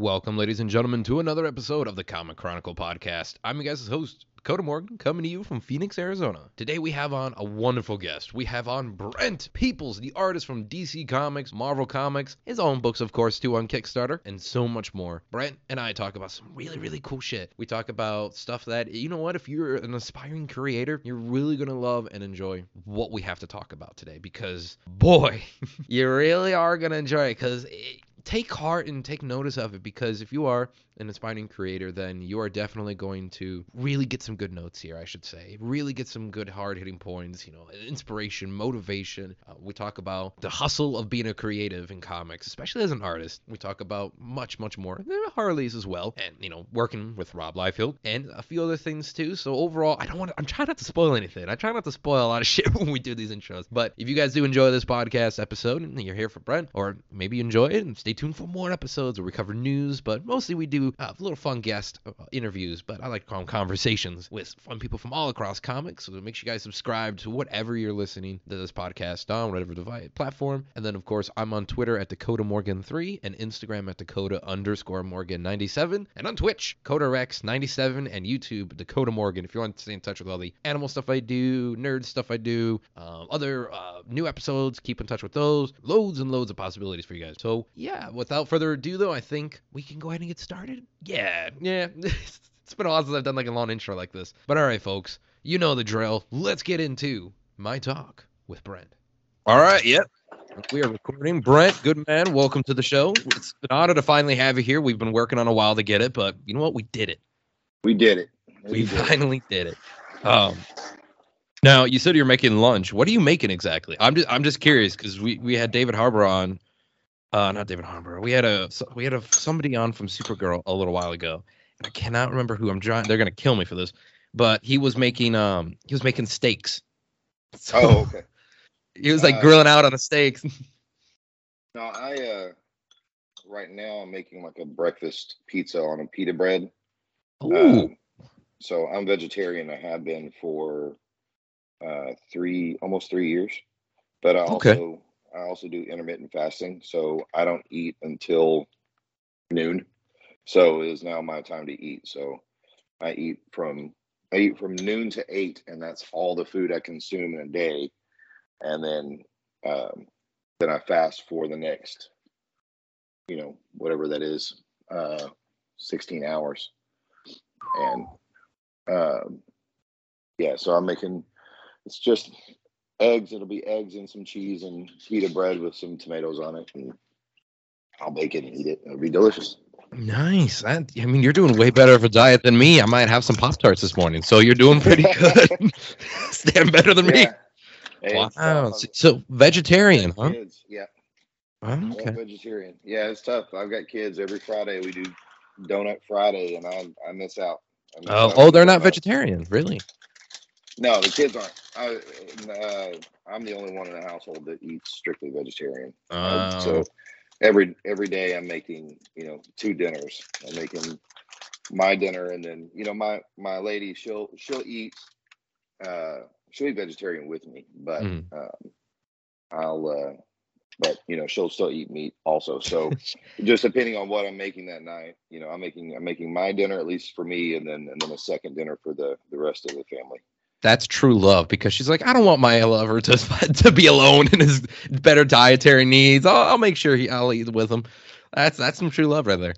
Welcome, ladies and gentlemen, to another episode of the Comic Chronicle podcast. I'm your guys' host, Dakota Morgan, coming to you from Phoenix, Arizona. Today we have on a wonderful guest. We have on Brent Peeples, the artist from DC Comics, Marvel Comics, his own books, of course, too, on Kickstarter, and so much more. Brent and I talk about some really, really cool shit. We talk about stuff that, you know what, if you're an aspiring creator, you're really going to love and enjoy what we have to talk about today because, boy, you really are going to enjoy it because take heart and take notice of it because if you are an aspiring creator, then you are definitely going to really get some good notes here, I should say. Really get some good hard hitting points, you know, inspiration, motivation. Uh, we talk about the hustle of being a creative in comics, especially as an artist. We talk about much, much more. Harley's as well, and, you know, working with Rob Liefeld and a few other things too. So overall, I don't want to, I'm trying not to spoil anything. I try not to spoil a lot of shit when we do these intros. But if you guys do enjoy this podcast episode and you're here for Brent, or maybe you enjoy it and stay tuned for more episodes where we cover news, but mostly we do uh, little fun guest uh, interviews, but I like to call them conversations with fun people from all across comics. So make sure you guys subscribe to whatever you're listening to this podcast on, whatever device platform. And then, of course, I'm on Twitter at Dakota Morgan3 and Instagram at Dakota underscore Morgan97 and on Twitch, Kotarex97 and YouTube, Dakota Morgan. If you want to stay in touch with all the animal stuff I do, nerd stuff I do, um, other uh, new episodes, keep in touch with those. Loads and loads of possibilities for you guys. So, yeah, without further ado, though, I think we can go ahead and get started. Yeah, yeah. it's been a while since I've done like a long intro like this. But all right, folks, you know the drill. Let's get into my talk with Brent. All right, yep. We are recording. Brent, good man, welcome to the show. It's an honor to finally have you here. We've been working on a while to get it, but you know what? We did it. We did it. We, we did finally it. did it. Um, now you said you're making lunch. What are you making exactly? I'm just I'm just curious because we we had David Harbour on uh, not David Harbour. We had a we had a somebody on from Supergirl a little while ago, and I cannot remember who. I'm trying. They're gonna kill me for this, but he was making um he was making steaks. So oh, okay. He was like uh, grilling out on the steaks. no, I uh right now I'm making like a breakfast pizza on a pita bread. Ooh. Um, so I'm vegetarian. I have been for uh three almost three years, but I also okay I also do intermittent fasting, so I don't eat until noon. So it is now my time to eat. So I eat from I eat from noon to eight, and that's all the food I consume in a day. And then um, then I fast for the next, you know, whatever that is, uh, sixteen hours. And um, yeah, so I'm making it's just eggs. It'll be eggs and some cheese and pita bread with some tomatoes on it, and I'll bake it and eat it. It'll be delicious. Nice. I, I mean, you're doing way better of a diet than me. I might have some Pop Tarts this morning, so you're doing pretty good. Stand better than yeah. me. wow. So, so, vegetarian, huh? Kids. Yeah. Oh, okay. vegetarian. Yeah, it's tough. I've got kids. Every Friday we do Donut Friday, and I I miss out. I miss oh, out. oh, they're not vegetarian, really? No, the kids aren't. I, uh, I'm the only one in the household that eats strictly vegetarian. Uh, so every every day I'm making you know two dinners. I'm making my dinner, and then you know my my lady she'll she'll eat uh, she'll eat vegetarian with me, but mm. um, I'll uh, but you know she'll still eat meat also. So just depending on what I'm making that night, you know I'm making I'm making my dinner at least for me, and then and then a second dinner for the the rest of the family that's true love because she's like, I don't want my lover to to be alone in his better dietary needs. I'll, I'll make sure he, I'll eat with him. That's that's some true love right there.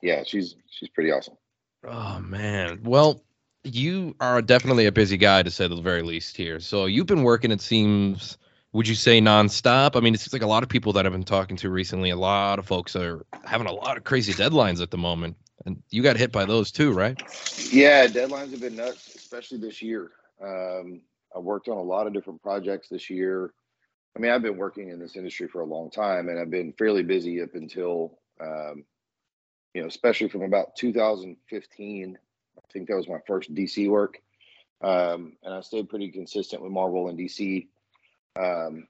Yeah, she's she's pretty awesome. Oh man, well, you are definitely a busy guy to say the very least here. So you've been working, it seems. Would you say nonstop? I mean, it seems like a lot of people that I've been talking to recently, a lot of folks are having a lot of crazy deadlines at the moment. And you got hit by those too, right? Yeah, deadlines have been nuts especially this year. Um, I worked on a lot of different projects this year. I mean, I've been working in this industry for a long time, and I've been fairly busy up until, um, you know, especially from about 2015. I think that was my first DC work, um, and I stayed pretty consistent with Marvel and DC um,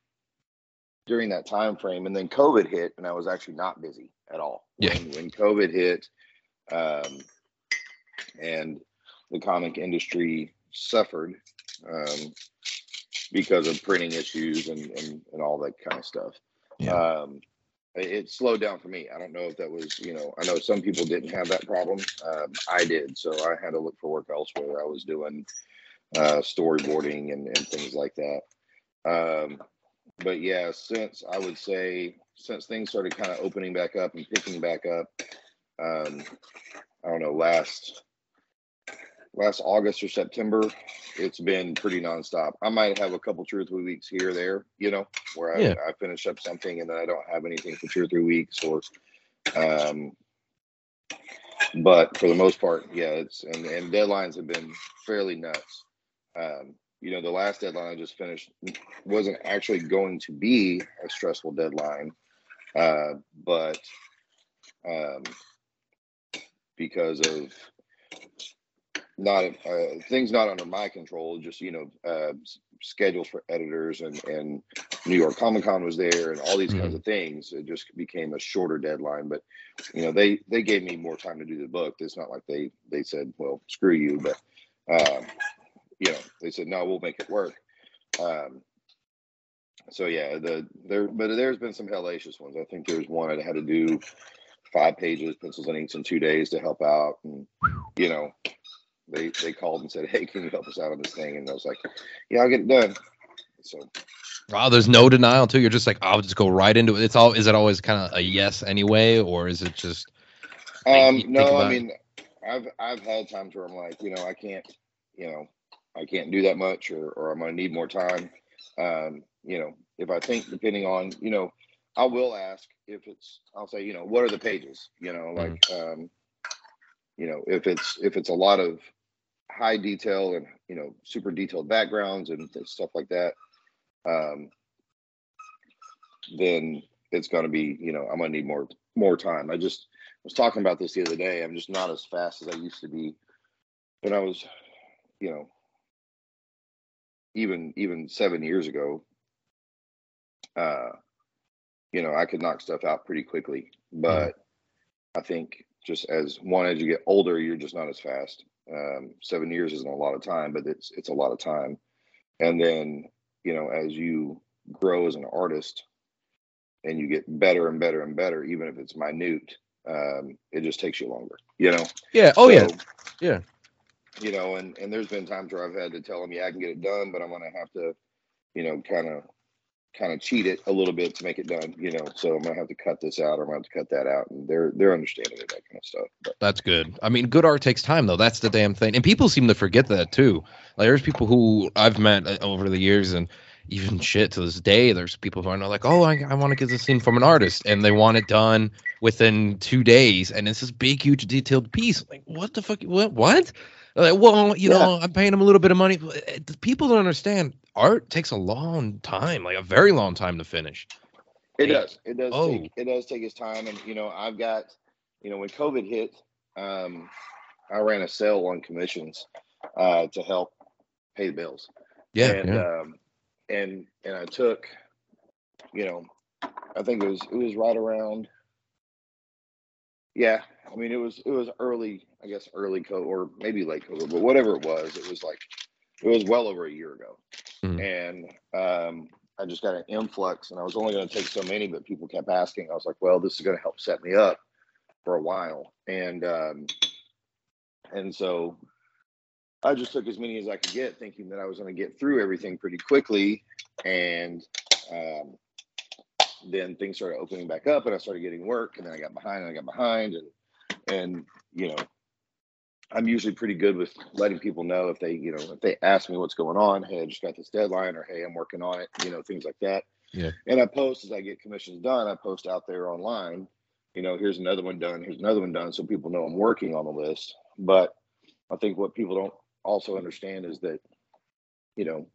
during that time frame. And then COVID hit, and I was actually not busy at all. Yeah. When, when COVID hit, um, and the comic industry suffered um, because of printing issues and, and, and all that kind of stuff. Yeah. Um, it slowed down for me. I don't know if that was, you know, I know some people didn't have that problem. Um, I did, so I had to look for work elsewhere. I was doing uh, storyboarding and, and things like that. Um, but yeah, since I would say since things started kind of opening back up and picking back up, um, I don't know, last last August or September, it's been pretty nonstop. I might have a couple two or three weeks here or there, you know, where I, yeah. I finish up something and then I don't have anything for two or three weeks or um but for the most part, yeah, it's and, and deadlines have been fairly nuts. Um, you know, the last deadline I just finished wasn't actually going to be a stressful deadline, uh, but um, because of not uh, things not under my control, just you know uh, schedules for editors and and New York Comic Con was there and all these mm-hmm. kinds of things. It just became a shorter deadline, but you know they they gave me more time to do the book. It's not like they they said, well, screw you, but um, you know they said no, we'll make it work. Um, so yeah, the there but there's been some hellacious ones. I think there's one I had to do five pages, pencils and inks in two days to help out, and you know they they called and said, "Hey, can you help us out on this thing?" And I was like, "Yeah, I'll get it done." So. Wow, there's no denial too. You're just like, I'll just go right into it. It's all. Is it always kind of a yes anyway, or is it just? Um, no, I mean, I've I've had times where I'm like, you know, I can't, you know, I can't do that much, or or I'm gonna need more time. Um, you know, if I think depending on, you know, I will ask if it's. I'll say, you know, what are the pages? You know, like, mm-hmm. um, you know, if it's if it's a lot of high detail and you know super detailed backgrounds and stuff like that um, then it's going to be you know i'm going to need more more time. I just was talking about this the other day. I'm just not as fast as i used to be when i was you know even even seven years ago. Uh you know i could knock stuff out pretty quickly but mm-hmm. i think just as one as you get older you're just not as fast um, seven years isn't a lot of time, but it's it's a lot of time. And then you know, as you grow as an artist, and you get better and better and better, even if it's minute, um, it just takes you longer. You know. Yeah. Oh so, yeah. Yeah. You know, and and there's been times where I've had to tell them, yeah, I can get it done, but I'm gonna have to, you know, kind of kind of cheat it a little bit to make it done, you know. So I'm gonna have to cut this out or I'm gonna have to cut that out. And they're they're understanding of that kind of stuff. But. That's good. I mean, good art takes time though. That's the damn thing. And people seem to forget that too. Like there's people who I've met uh, over the years and even shit to this day, there's people who are like, oh, I, I want to get this scene from an artist, and they want it done within two days, and it's this big, huge, detailed piece. Like, what the fuck? What? What? Like, well, you yeah. know, I'm paying them a little bit of money. Eh, people don't understand. Art takes a long time, like a very long time to finish. It does. It does. Oh. Take, it does take its time, and you know, I've got, you know, when COVID hit, um, I ran a sale on commissions uh, to help pay the bills. Yeah. And yeah. Um, and and I took, you know, I think it was it was right around. Yeah, I mean, it was it was early, I guess, early COVID or maybe late COVID, but whatever it was, it was like it was well over a year ago, mm-hmm. and um, I just got an influx, and I was only going to take so many, but people kept asking. I was like, well, this is going to help set me up for a while, and um, and so I just took as many as I could get, thinking that I was going to get through everything pretty quickly, and um, then things started opening back up and I started getting work and then I got behind and I got behind and and you know I'm usually pretty good with letting people know if they you know if they ask me what's going on hey I just got this deadline or hey I'm working on it you know things like that. Yeah. And I post as I get commissions done I post out there online you know here's another one done here's another one done so people know I'm working on the list. But I think what people don't also understand is that you know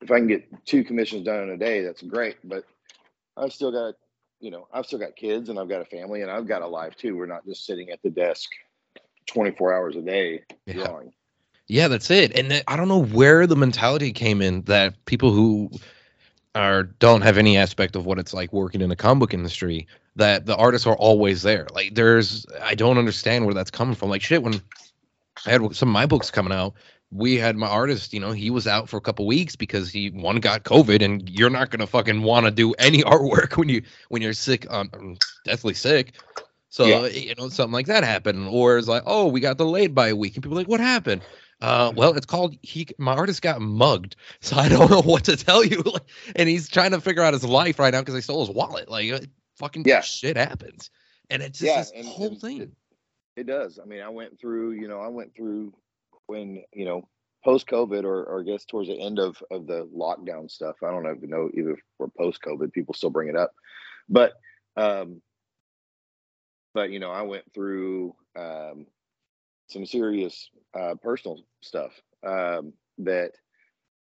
if I can get two commissions done in a day that's great but I've still got, you know, I've still got kids and I've got a family and I've got a life too. We're not just sitting at the desk 24 hours a day yeah. drawing. Yeah, that's it. And I don't know where the mentality came in that people who are don't have any aspect of what it's like working in the comic book industry that the artists are always there. Like there's I don't understand where that's coming from. Like shit when I had some of my books coming out, we had my artist, you know, he was out for a couple weeks because he one got COVID, and you're not gonna fucking want to do any artwork when you when you're sick, um, deathly sick. So yeah. you know, something like that happened, or it's like, oh, we got delayed by a week, and people like, what happened? Uh, well, it's called he. My artist got mugged, so I don't know what to tell you. and he's trying to figure out his life right now because they stole his wallet. Like, uh, fucking yeah. shit happens, and it's just yeah, this and, whole and thing. It, it, does. I mean, I went through. You know, I went through when you know post COVID, or, or I guess towards the end of of the lockdown stuff. I don't even know either for post COVID. People still bring it up, but um, but you know, I went through um some serious uh, personal stuff um, that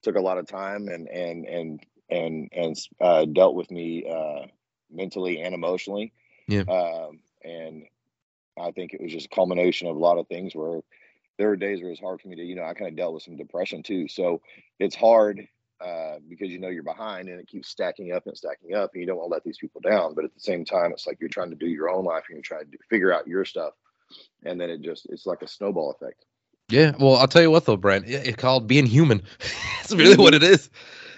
took a lot of time and and and and and uh, dealt with me uh, mentally and emotionally. Yeah. Um, and I think it was just a culmination of a lot of things where there were days where it's hard for me to, you know, I kind of dealt with some depression too. So it's hard uh, because you know you're behind and it keeps stacking up and stacking up and you don't want to let these people down. But at the same time, it's like you're trying to do your own life and you're trying to do, figure out your stuff and then it just it's like a snowball effect. Yeah, well, I'll tell you what though, Brent, it's called being human. it's really what it is.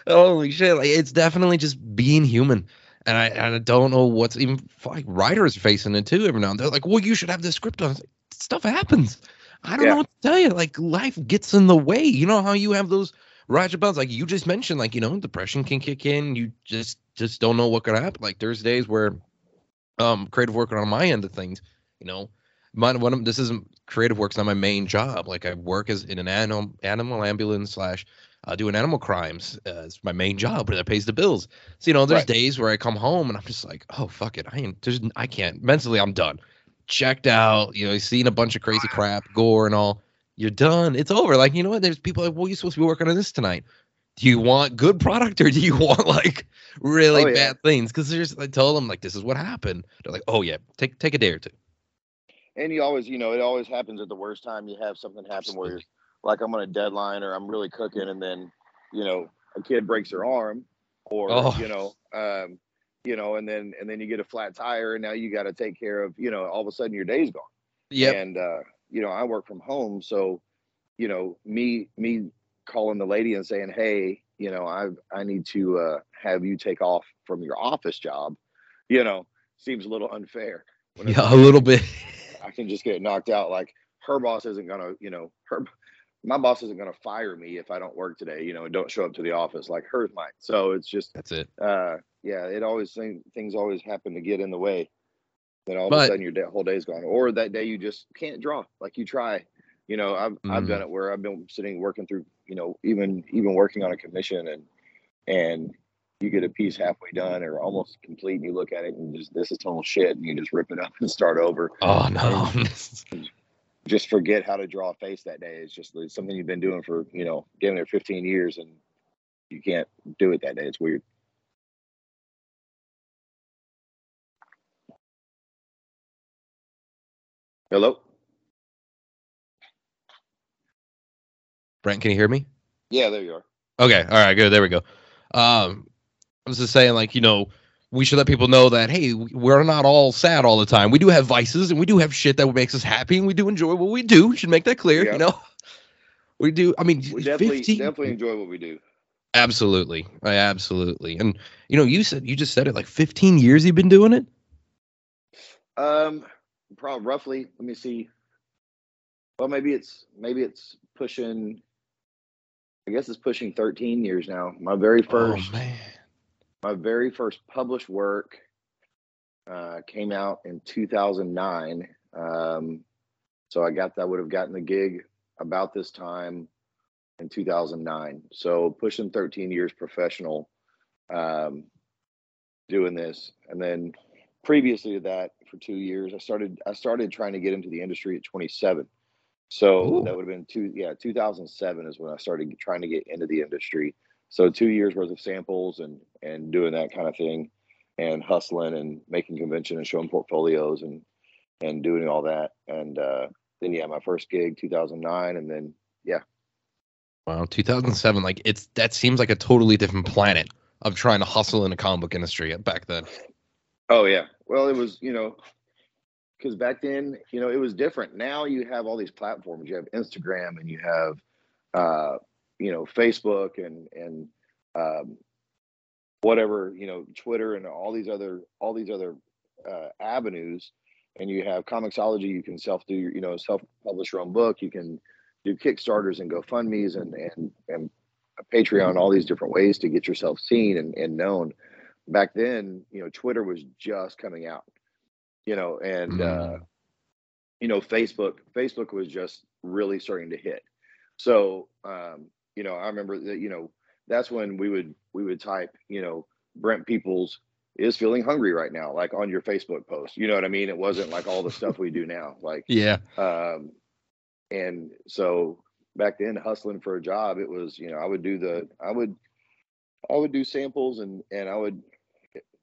Holy shit! Like it's definitely just being human. And I, and I don't know what's even like writers facing it too every now and then. They're like, well, you should have this script on. Like, Stuff happens. I don't yeah. know what to tell you. Like life gets in the way. You know how you have those Roger Bells, like you just mentioned, like, you know, depression can kick in. You just just don't know what could happen. Like there's days where um creative work on my end of things, you know, my one of this isn't creative work's not my main job. Like I work as in an animal animal ambulance slash uh, doing animal crimes. Uh, it's my main job, but that pays the bills. So you know, there's right. days where I come home and I'm just like, oh fuck it, I ain't. There's I can't mentally. I'm done. Checked out. You know, you've seen a bunch of crazy crap, gore and all. You're done. It's over. Like you know what? There's people like, well, you're supposed to be working on this tonight. Do you want good product or do you want like really oh, yeah. bad things? Because there's I told them like this is what happened. They're like, oh yeah, take take a day or two and you always, you know, it always happens at the worst time. You have something happen where you're like, I'm on a deadline or I'm really cooking, and then, you know, a kid breaks their arm, or oh. you know, um, you know, and then and then you get a flat tire, and now you got to take care of, you know, all of a sudden your day's gone. Yeah. And uh, you know, I work from home, so, you know, me me calling the lady and saying, hey, you know, I I need to uh, have you take off from your office job, you know, seems a little unfair. Yeah, a little bit. I can just get knocked out. Like her boss isn't gonna, you know, her my boss isn't gonna fire me if I don't work today, you know, and don't show up to the office like hers might. So it's just that's it. Uh, yeah, it always things always happen to get in the way. Then all but, of a sudden your day, whole day's gone, or that day you just can't draw. Like you try, you know, I've mm. I've done it where I've been sitting working through, you know, even even working on a commission and and you get a piece halfway done or almost complete and you look at it and just this is total shit and you just rip it up and start over. Oh no. just forget how to draw a face that day. It's just it's something you've been doing for, you know, giving it 15 years and you can't do it that day. It's weird. Hello? Brent, can you hear me? Yeah, there you are. Okay. All right, good. There we go. Um, I was just saying, like, you know, we should let people know that hey, we're not all sad all the time. We do have vices and we do have shit that makes us happy and we do enjoy what we do. We should make that clear, you know. We do. I mean, we definitely 15, definitely enjoy what we do. Absolutely, I absolutely. And you know, you said you just said it like 15 years you've been doing it. Um, probably roughly. Let me see. Well, maybe it's maybe it's pushing. I guess it's pushing 13 years now. My very oh, first. Oh, man my very first published work uh, came out in 2009. Um, so I got that would have gotten the gig about this time in 2009. So pushing 13 years professional um, doing this, and then previously to that, for two years, I started I started trying to get into the industry at 27. So Ooh. that would have been two yeah 2007 is when I started trying to get into the industry so two years worth of samples and and doing that kind of thing and hustling and making convention and showing portfolios and and doing all that. And uh then yeah my first gig 2009 and then yeah. Wow 2007 like it's that seems like a totally different planet of trying to hustle in the comic book industry back then. Oh yeah. Well it was you know because back then you know it was different. Now you have all these platforms. You have instagram and you have uh, you know, Facebook and and um, whatever, you know, Twitter and all these other all these other uh, avenues. And you have Comixology. You can self do your, you know, self publish your own book. You can do Kickstarters and GoFundmes and and and Patreon, all these different ways to get yourself seen and, and known. Back then, you know, Twitter was just coming out, you know, and uh, mm. you know, Facebook, Facebook was just really starting to hit. So, um, you know, I remember that, you know, that's when we would we would type, you know, Brent Peeples is feeling hungry right now, like on your Facebook post. You know what I mean? It wasn't like all the stuff we do now. Like yeah. Um, and so back then hustling for a job, it was, you know, I would do the I would I would do samples and and I would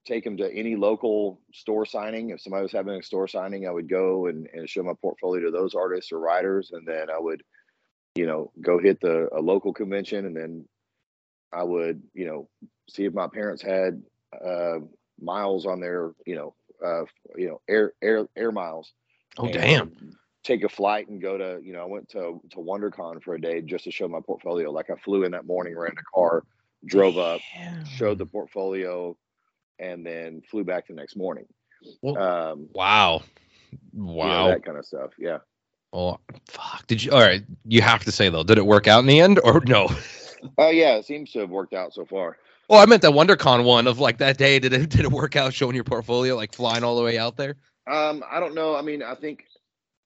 take them to any local store signing. If somebody was having a store signing, I would go and, and show my portfolio to those artists or writers, and then I would, you know, go hit the a local convention, and then I would, you know, see if my parents had uh, miles on their, you know, uh, you know, air air air miles. Oh damn! Take a flight and go to, you know, I went to to WonderCon for a day just to show my portfolio. Like I flew in that morning, rented a car, drove up, showed the portfolio, and then flew back the next morning. Well, um, wow, wow, you know, that kind of stuff. Yeah. Oh fuck! Did you? All right, you have to say though, did it work out in the end or no? Oh uh, yeah, it seems to have worked out so far. Well, I meant that WonderCon one of like that day. Did it did it work out showing your portfolio, like flying all the way out there? Um, I don't know. I mean, I think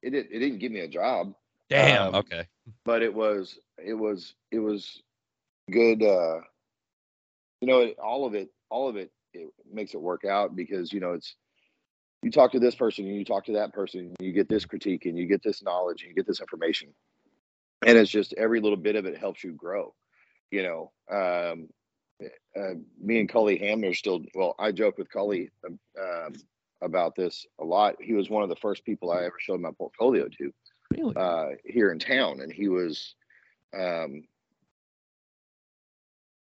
it it, it didn't give me a job. Damn. Um, okay. But it was it was it was good. Uh, you know, all of it, all of it, it makes it work out because you know it's you talk to this person and you talk to that person, and you get this critique and you get this knowledge and you get this information, and it's just every little bit of it helps you grow. You know, um, uh, me and Cully Hamner still. Well, I joke with Cully um, um, about this a lot. He was one of the first people I ever showed my portfolio to really? uh, here in town, and he was um,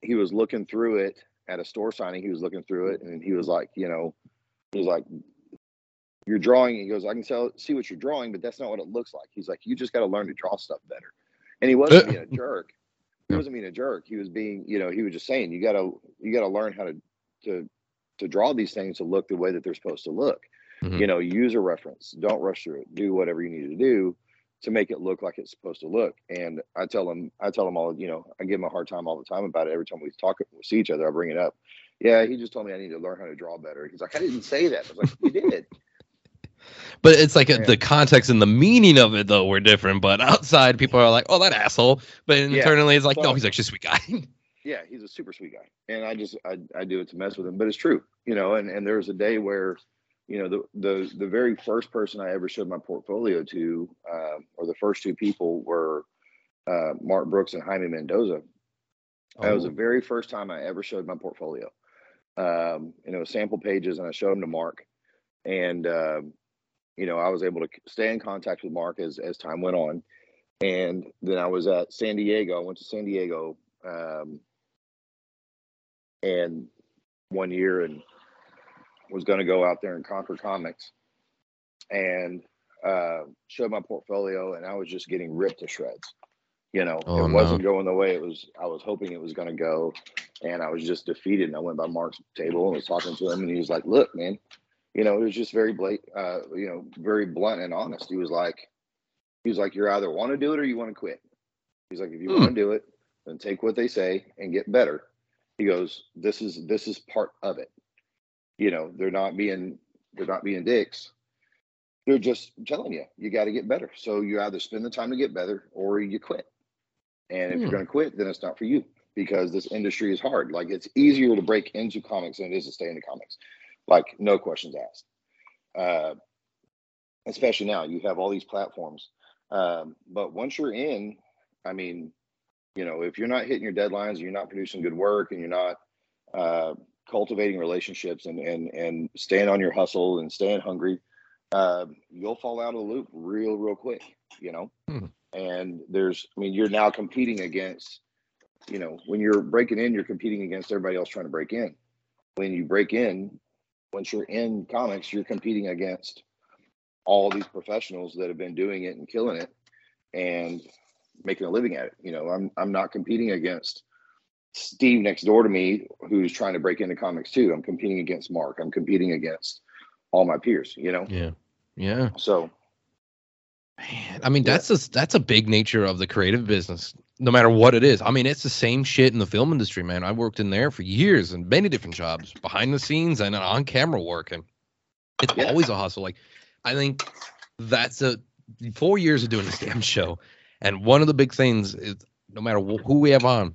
he was looking through it at a store signing. He was looking through it, and he was like, you know, he was like, "You're drawing." He goes, "I can tell, see what you're drawing, but that's not what it looks like." He's like, "You just got to learn to draw stuff better." And he wasn't being a jerk he wasn't being a jerk. He was being, you know, he was just saying you gotta you gotta learn how to to to draw these things to look the way that they're supposed to look. Mm-hmm. You know, use a reference. Don't rush through it. Do whatever you need to do to make it look like it's supposed to look. And I tell them, I tell them all, you know, I give them a hard time all the time about it. Every time we talk, we see each other, I bring it up. Yeah, he just told me I need to learn how to draw better. He's like, I didn't say that. I was like, you did. But it's like yeah. the context and the meaning of it though were different. But outside, people are like, "Oh, that asshole," but internally, yeah. it's like, "No, he's actually a sweet guy." yeah, he's a super sweet guy, and I just I, I do it to mess with him. But it's true, you know. And and there was a day where, you know, the the the very first person I ever showed my portfolio to, uh, or the first two people were uh, Mark Brooks and Jaime Mendoza. Oh. That was the oh. very first time I ever showed my portfolio. Um, and it was sample pages, and I showed them to Mark, and um, you know, I was able to stay in contact with Mark as as time went on, and then I was at San Diego. I went to San Diego, um, and one year, and was going to go out there and conquer comics, and uh, showed my portfolio, and I was just getting ripped to shreds. You know, oh, it wasn't going the way it was. I was hoping it was going to go, and I was just defeated. And I went by Mark's table and was talking to him, and he was like, "Look, man." You know, it was just very blunt, uh, you know, very blunt and honest. He was like, he was like, you're either want to do it or you want to quit. He's like, if you hmm. want to do it, then take what they say and get better. He goes, this is this is part of it. You know, they're not being they're not being dicks. They're just telling you you got to get better. So you either spend the time to get better or you quit. And if you're hmm. going to quit, then it's not for you because this industry is hard. Like it's easier to break into comics than it is to stay in the comics like no questions asked. Uh, especially now, you have all these platforms. Um, but once you're in, I mean, you know, if you're not hitting your deadlines, you're not producing good work, and you're not uh, cultivating relationships and and and staying on your hustle and staying hungry, uh, you'll fall out of the loop real real quick. You know, hmm. and there's, I mean, you're now competing against, you know, when you're breaking in, you're competing against everybody else trying to break in. When you break in, once you're in comics, you're competing against all these professionals that have been doing it and killing it. And making a living at it. You know, I'm I'm not competing against Steve next door to me who's trying to break into comics too. I'm competing against Mark. I'm competing against all my peers. You know. Yeah. Yeah. So. Man, I mean yeah. that's a that's a big nature of the creative business, no matter what it is. I mean, it's the same shit in the film industry, man. I worked in there for years and many different jobs, behind the scenes and on camera work, and it's yeah. always a hustle. Like, I think that's a four years of doing this damn show, and one of the big things is no matter who we have on,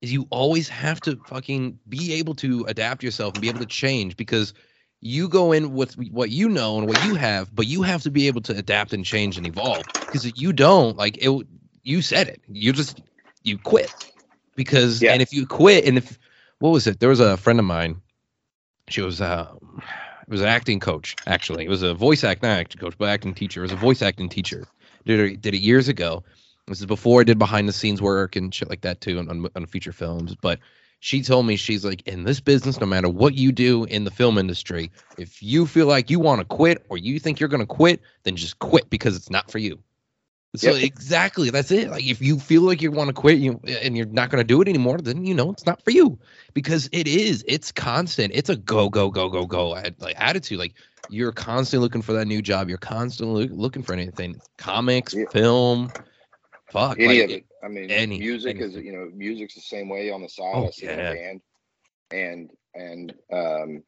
is you always have to fucking be able to adapt yourself and be able to change because you go in with what you know and what you have, but you have to be able to adapt and change and evolve. Because if you don't, like it, you said it, you just you quit. Because yeah. and if you quit, and if what was it? There was a friend of mine. She was uh, it was an acting coach actually. It was a voice acting, not acting coach, but acting teacher. It was a voice acting teacher. Did it, did it years ago. This is before I did behind the scenes work and shit like that too on, on, on feature films. But she told me she's like in this business no matter what you do in the film industry if you feel like you want to quit or you think you're going to quit then just quit because it's not for you. So yep. exactly that's it. Like if you feel like you want to quit you and you're not going to do it anymore then you know it's not for you because it is it's constant. It's a go go go go go like attitude. Like you're constantly looking for that new job. You're constantly looking for anything. Comics yeah. film fuck any like, of it I mean, any, music anything. is you know, music's the same way on the side. Oh, I see yeah. a band, and and um,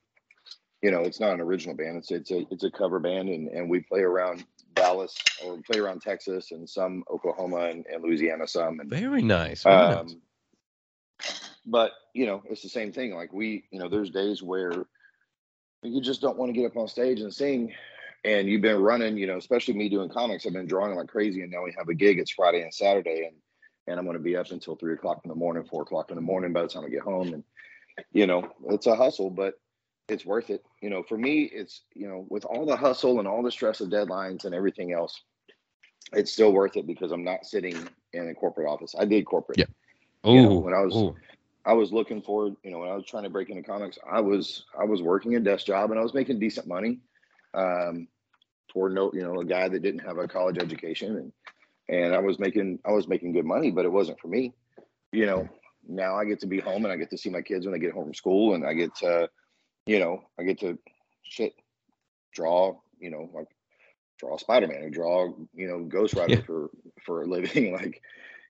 you know, it's not an original band. It's it's a it's a cover band, and and we play around Dallas or play around Texas and some Oklahoma and, and Louisiana some. And, very nice. Very um, nice. But you know, it's the same thing. Like we, you know, there's days where you just don't want to get up on stage and sing and you've been running, you know, especially me doing comics, I've been drawing like crazy, and now we have a gig. It's Friday and Saturday, and and I'm going to be up until three o'clock in the morning, four o'clock in the morning by the time I get home. And, you know, it's a hustle, but it's worth it. You know, for me, it's, you know, with all the hustle and all the stress of deadlines and everything else, it's still worth it because I'm not sitting in a corporate office. I did corporate. Yeah. Oh, you know, when I was, ooh. I was looking for, you know, when I was trying to break into comics, I was, I was working a desk job and I was making decent money. Um, for no, you know, a guy that didn't have a college education and, and I was making I was making good money, but it wasn't for me. You know, now I get to be home and I get to see my kids when they get home from school, and I get to, you know, I get to shit draw, you know, like draw Spider Man or draw, you know, Ghost Rider yeah. for for a living. like,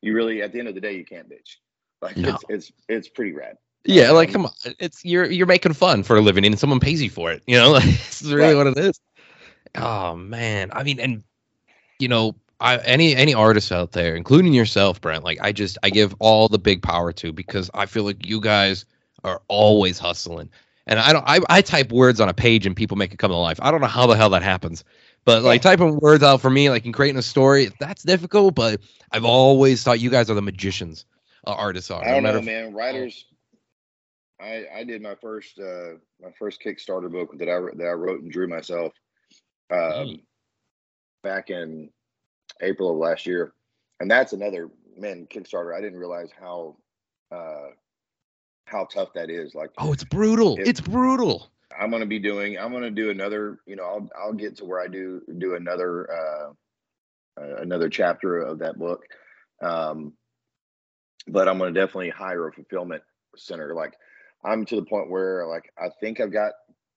you really at the end of the day, you can't bitch. Like no. it's it's it's pretty rad. Yeah, um, like come on, it's you're you're making fun for a living, and someone pays you for it. You know, like, this is really right. what it is. Oh man, I mean, and you know, I, any any artists out there, including yourself, Brent, like I just I give all the big power to because I feel like you guys are always hustling. And I don't I, I type words on a page and people make it come to life. I don't know how the hell that happens. But like typing words out for me, like in creating a story, that's difficult. But I've always thought you guys are the magicians, uh, artists are. I don't no know, man. Writers. I I did my first uh my first Kickstarter book that I that I wrote and drew myself. Um, mm. back in April of last year, and that's another man Kickstarter. I didn't realize how uh, how tough that is. Like, oh, it's brutal. It, it's brutal. I'm gonna be doing. I'm gonna do another. You know, I'll I'll get to where I do do another uh, uh, another chapter of that book. Um, but I'm gonna definitely hire a fulfillment center. Like, I'm to the point where like I think I've got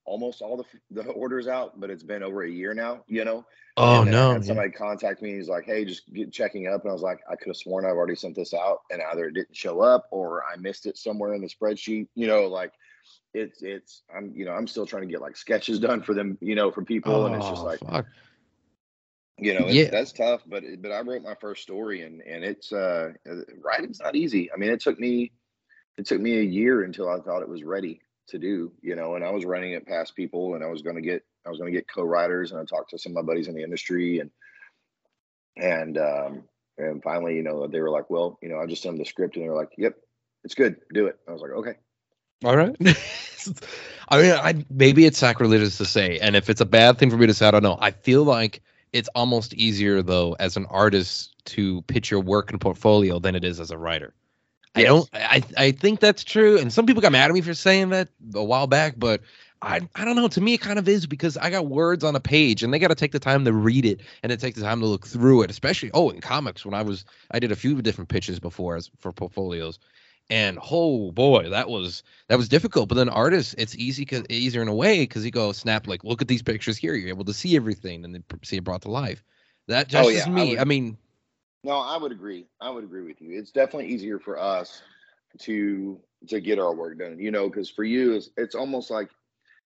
almost all the the orders out, but it's been over a year now. You know. Oh no! somebody contact me. He's like, "Hey, just get checking up," and I was like, "I could have sworn I've already sent this out, and either it didn't show up or I missed it somewhere in the spreadsheet." You know, like it's it's I'm you know I'm still trying to get like sketches done for them. You know, for people, oh, and it's just oh, like. Fuck. You know, yeah. that's tough, but but I wrote my first story, and and it's uh writing's not easy. I mean, it took me it took me a year until I thought it was ready to do, you know, and I was running it past people and I was going to get, I was going to get co-writers and I talked to some of my buddies in the industry and, and, um, and finally, you know, they were like, well, you know, I just sent them the script and they were like, yep, it's good. Do it. I was like, okay. All right. I mean, I, maybe it's sacrilegious to say, and if it's a bad thing for me to say, I don't know. I feel like it's almost easier though, as an artist to pitch your work and portfolio than it is as a writer. I don't. I I think that's true, and some people got mad at me for saying that a while back, but I, I don't know. To me, it kind of is because I got words on a page and they got to take the time to read it and then take the time to look through it. Especially, oh, in comics, when I was, I did a few different pitches before as for portfolios, and oh boy, that was that was difficult. But then artists, it's easy cause easier in a way because you go snap like, look at these pictures here. You're able to see everything and then see it brought to life. That oh, just oh, yeah, is me. I, would, I mean, no, I would agree. I would agree with you. It's definitely easier for us to to get our work done. You know, because for you, it's, it's almost like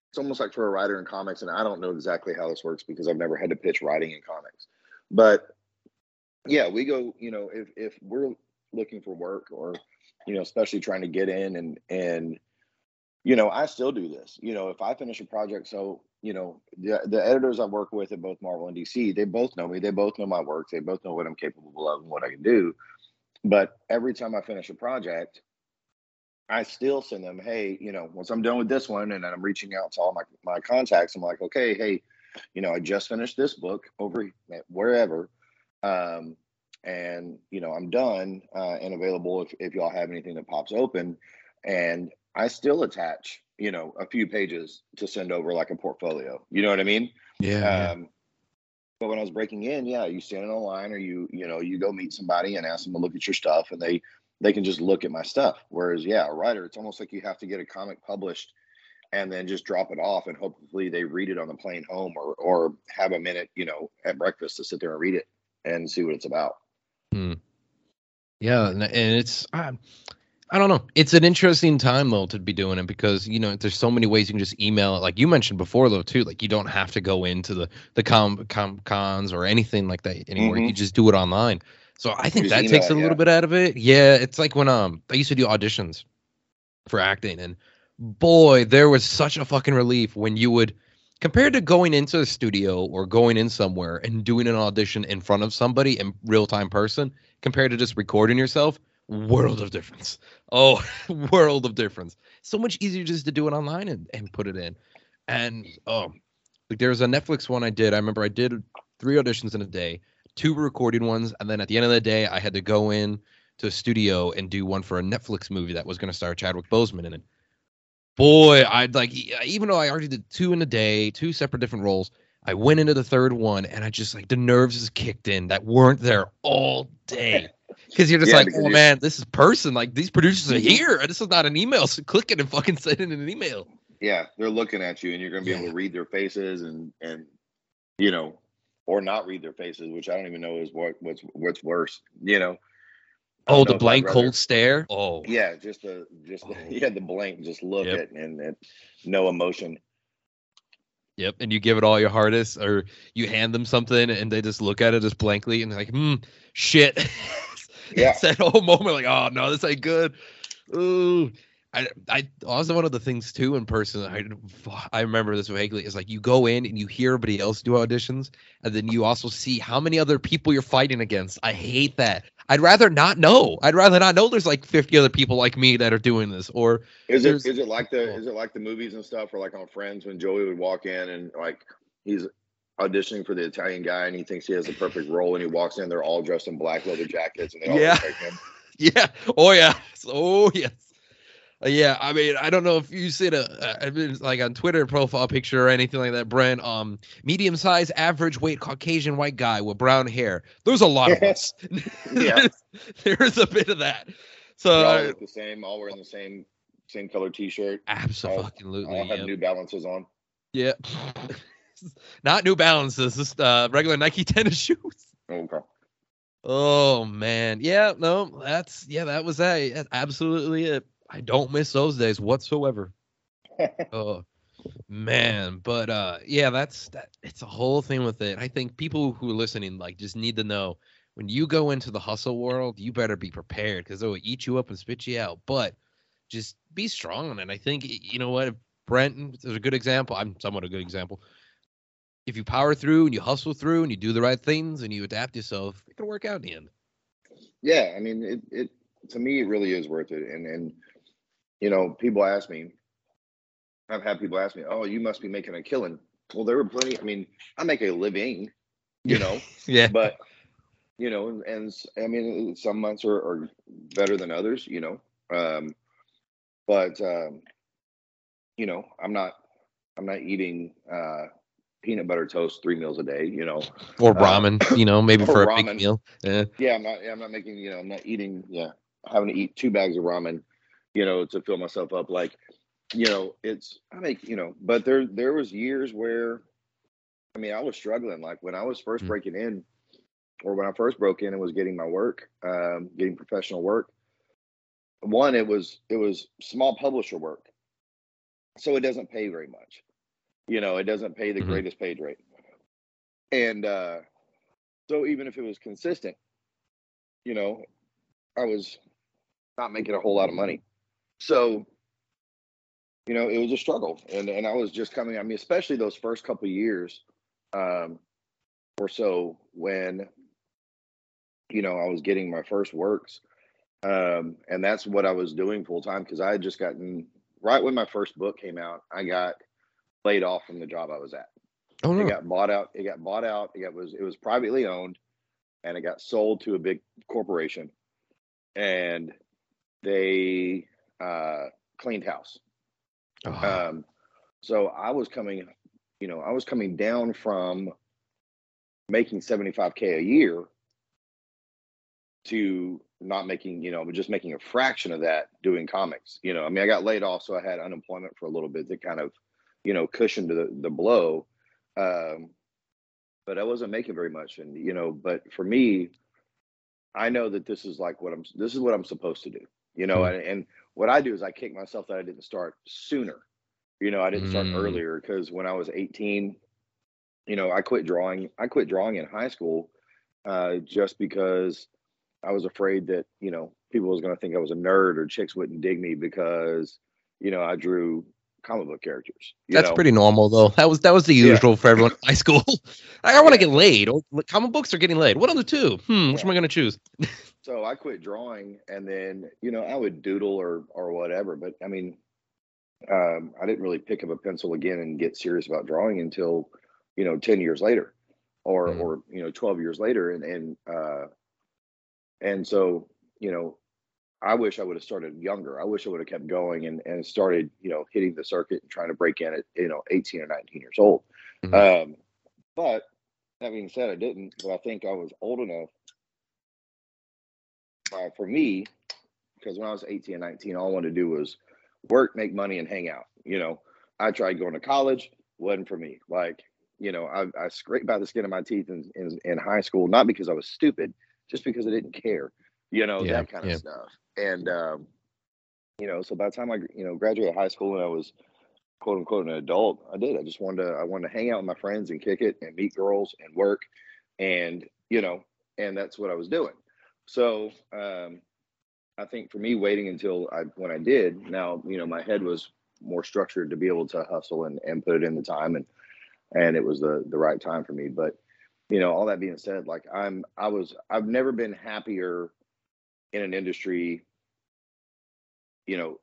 it's almost like for a writer in comics, and I don't know exactly how this works because I've never had to pitch writing in comics. But yeah, we go. You know, if if we're looking for work or you know, especially trying to get in and and you know, I still do this. You know, if I finish a project, so you know, the the editors I work with at both Marvel and DC, they both know me. They both know my work. They both know what I'm capable of and what I can do. But every time I finish a project, I still send them, hey, you know, once I'm done with this one, and I'm reaching out to all my my contacts, I'm like, okay, hey, you know, I just finished this book over wherever. Um, and you know i'm done uh, and available if, if y'all have anything that pops open and i still attach you know a few pages to send over like a portfolio. You know what i mean? Yeah, um, but when i was breaking in yeah you stand in a line or you you know you go meet somebody and ask them to look at your stuff and they they can just look at my stuff. Whereas yeah a writer it's almost like you have to get a comic published and then just drop it off and hopefully they read it on the plane home or or have a minute you know at breakfast to sit there and read it and see what it's about. Hmm. Yeah, and it's I, I don't know. It's an interesting time though to be doing it because you know there's so many ways you can just email it. Like you mentioned before though too, like you don't have to go into the the com, com cons or anything like that anymore. Mm-hmm. You just do it online. So I think that takes a little yeah. bit out of it. Yeah, it's like when um I used to do auditions for acting, and boy, there was such a fucking relief when you would compared to going into a studio or going in somewhere and doing an audition in front of somebody in real time person compared to just recording yourself world of difference oh world of difference so much easier just to do it online and, and put it in and oh like there was a netflix one i did i remember i did three auditions in a day two recorded ones and then at the end of the day i had to go in to a studio and do one for a netflix movie that was going to star chadwick boseman in it boy, I'd like even though I already did two in a day, two separate different roles. I went into the third one and I just like the nerves just kicked in that weren't there all day. Because you're just yeah, like, oh man, this is person. Like these producers are here. This is not an email. So click it and fucking send in an email. Yeah, they're looking at you and you're gonna be yeah. able to read their faces and and you know, or not read their faces, which I don't even know is what what's what's worse, you know. Oh, the blank cold stare. Oh, yeah, just the just the, oh. yeah the blank, just look yep. at and, and no emotion. Yep, and you give it all your hardest, or you hand them something and they just look at it just blankly and they're like, "Hmm, shit." yeah, it's that whole moment like, "Oh no, this ain't good." Ooh, I, I also one of the things too in person. I I remember this vaguely is like you go in and you hear everybody else do auditions, and then you also see how many other people you're fighting against. I hate that. I'd rather not know. I'd rather not know there's like 50 other people like me that are doing this. Or is it is it like the oh. is it like the movies and stuff, or like on Friends when Joey would walk in and like he's auditioning for the Italian guy and he thinks he has a perfect role and he walks in, they're all dressed in black leather jackets and they all yeah. him. Yeah. Oh yeah. Oh yes. Uh, yeah, I mean, I don't know if you see a, uh, like on Twitter profile picture or anything like that, Brent. Um, medium size, average weight, Caucasian white guy with brown hair. There's a lot of us. yeah, there's a bit of that. So all look the same, all wearing the same same color T-shirt. Absolutely, all, all have yep. New Balances on. Yeah, not New Balances, just uh, regular Nike tennis shoes. Okay. Oh man, yeah, no, that's yeah, that was that. That's absolutely it. I don't miss those days whatsoever. oh man, but uh yeah, that's that it's a whole thing with it. I think people who are listening like just need to know when you go into the hustle world, you better be prepared because they'll eat you up and spit you out. But just be strong on it. I think you know what Brent is a good example. I'm somewhat a good example. If you power through and you hustle through and you do the right things and you adapt yourself, it can work out in the end. Yeah, I mean, it, it to me it really is worth it. And and you know, people ask me, I've had people ask me, oh, you must be making a killing. Well, there were plenty. I mean, I make a living, you know, yeah, but you know, and, and I mean, some months are, are, better than others, you know, um, but um, you know, I'm not, I'm not eating uh, peanut butter toast three meals a day, you know. Or uh, ramen, uh, you know, maybe for a ramen. big meal. Yeah. Yeah, I'm not I'm not making, you know, I'm not eating, yeah, having to eat two bags of ramen, you know, to fill myself up. Like, you know, it's I make, you know, but there there was years where I mean, I was struggling. Like when I was 1st mm-hmm. breaking in, or when I first broke in and was getting my work, um, getting professional work. One, it was it was small publisher work, so it doesn't pay very much. You know, it doesn't pay the mm-hmm. greatest page rate. And uh, so even if it was consistent, you know, I was not making a whole lot of money. So, you know, it was a struggle. And and I was just coming, I mean, especially those first couple years um, or so when, you know, I was getting my first works. Um, and that's what I was doing full time because I had just gotten right when my first book came out, I got laid off from the job I was at. Oh no. It got bought out. It got bought out. It was it was privately owned, and it got sold to a big corporation, and they uh, cleaned house. Oh. Um, so I was coming, you know, I was coming down from making 75k a year to not making, you know, just making a fraction of that doing comics. You know, I mean, I got laid off, so I had unemployment for a little bit to kind of you know, cushion to the, the blow. Um, but I wasn't making very much. And, you know, but for me, I know that this is like what I'm, this is what I'm supposed to do, you know, mm. and, and, what I do is I kick myself that I didn't start sooner. You know, I didn't start mm. earlier because when I was 18, you know, I quit drawing. I quit drawing in high school uh, just because I was afraid that, you know, people was going to think I was a nerd or chicks wouldn't dig me because, you know, I drew comic book characters. That's know? pretty normal though. That was that was the usual yeah. for everyone in high school. I, I want to get laid. Or comic books are getting laid. What are the two? Hmm, which yeah. am I going to choose? so I quit drawing, and then you know I would doodle or or whatever. But I mean, um, I didn't really pick up a pencil again and get serious about drawing until you know ten years later, or mm. or you know twelve years later, and and uh, and so you know I wish I would have started younger. I wish I would have kept going and, and started, you know, hitting the circuit and trying to break in at, you know, 18 or 19 years old. Mm-hmm. Um, but that being said, I didn't. But I think I was old enough uh, for me, because when I was 18 and 19, all I wanted to do was work, make money, and hang out. You know, I tried going to college, wasn't for me. Like, you know, I, I scraped by the skin of my teeth in, in, in high school, not because I was stupid, just because I didn't care you know, yeah, that kind of yeah. stuff. And um, you know, so by the time I you know graduated high school and I was quote unquote an adult, I did. I just wanted to I wanted to hang out with my friends and kick it and meet girls and work, and you know, and that's what I was doing. So um, I think for me, waiting until I when I did, now you know my head was more structured to be able to hustle and, and put it in the time and and it was the the right time for me. But you know, all that being said, like I'm I was I've never been happier in an industry, you know,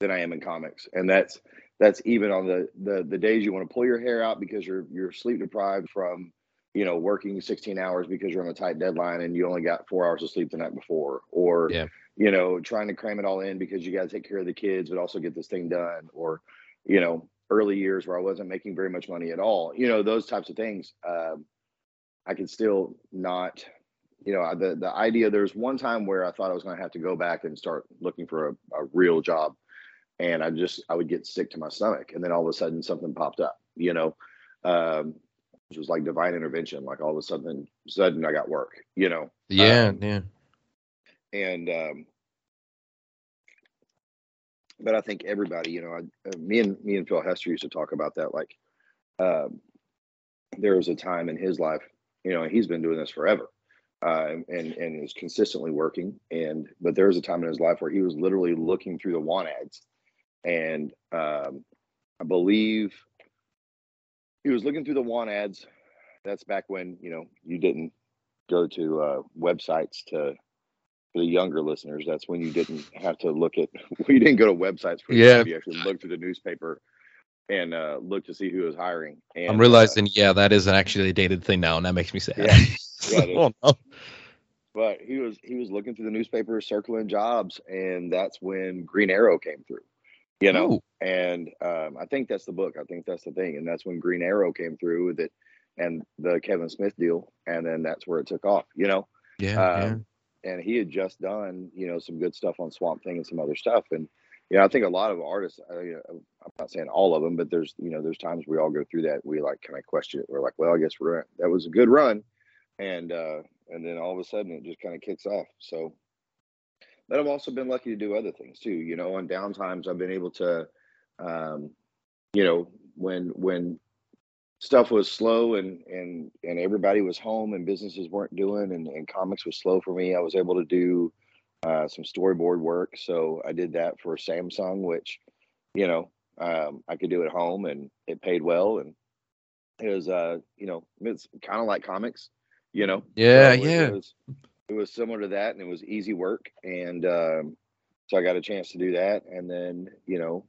than I am in comics. And that's that's even on the the the days you want to pull your hair out because you're you're sleep deprived from you know working 16 hours because you're on a tight deadline and you only got four hours of sleep the night before or yeah. you know trying to cram it all in because you got to take care of the kids but also get this thing done or you know early years where i wasn't making very much money at all you know those types of things um, i could still not you know, the the idea. There's one time where I thought I was going to have to go back and start looking for a, a real job, and I just I would get sick to my stomach, and then all of a sudden something popped up. You know, um, which was like divine intervention. Like all of a sudden, sudden I got work. You know. Yeah, um, yeah. And um, but I think everybody, you know, I, uh, me and me and Phil Hester used to talk about that. Like, um, there was a time in his life, you know, he's been doing this forever uh, and and is consistently working. And but there was a time in his life where he was literally looking through the want ads, and um, I believe he was looking through the want ads. That's back when you know you didn't go to uh, websites to for the younger listeners. That's when you didn't have to look at. you didn't go to websites for yeah. You actually looked through the newspaper and uh, look to see who was hiring. And, I'm realizing, uh, yeah, that is an actually a dated thing now, and that makes me sad. Yeah, yeah oh, no. But he was he was looking through the newspaper, circling jobs, and that's when Green Arrow came through. You know, Ooh. and um, I think that's the book. I think that's the thing, and that's when Green Arrow came through with it, and the Kevin Smith deal, and then that's where it took off. You know, yeah, um, yeah. And he had just done, you know, some good stuff on Swamp Thing and some other stuff, and you know, I think a lot of artists. Know, I'm not saying all of them, but there's, you know, there's times we all go through that. We like, kind of question it? We're like, well, I guess we're that was a good run, and uh, and then all of a sudden it just kind of kicks off. So but I've also been lucky to do other things too. You know, on downtimes I've been able to, um, you know, when when stuff was slow and and and everybody was home and businesses weren't doing and, and comics was slow for me, I was able to do uh, some storyboard work. So I did that for Samsung, which, you know, um, I could do at home and it paid well and it was uh you know it's kind of like comics you know yeah so yeah it was, it was similar to that, and it was easy work. And um, so I got a chance to do that, and then you know,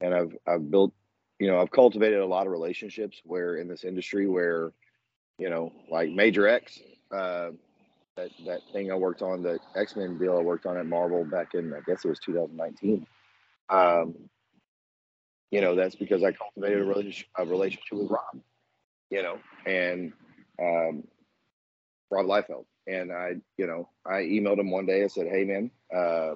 and I've I've built, you know, I've cultivated a lot of relationships where in this industry where, you know, like Major X, uh, that that thing I worked on, the X Men deal I worked on at Marvel back in I guess it was 2019. Um, you know, that's because I cultivated a relationship, a relationship with Rob, you know, and um, Rob Liefeld and I, you know, I emailed him one day. I said, "Hey, man, uh,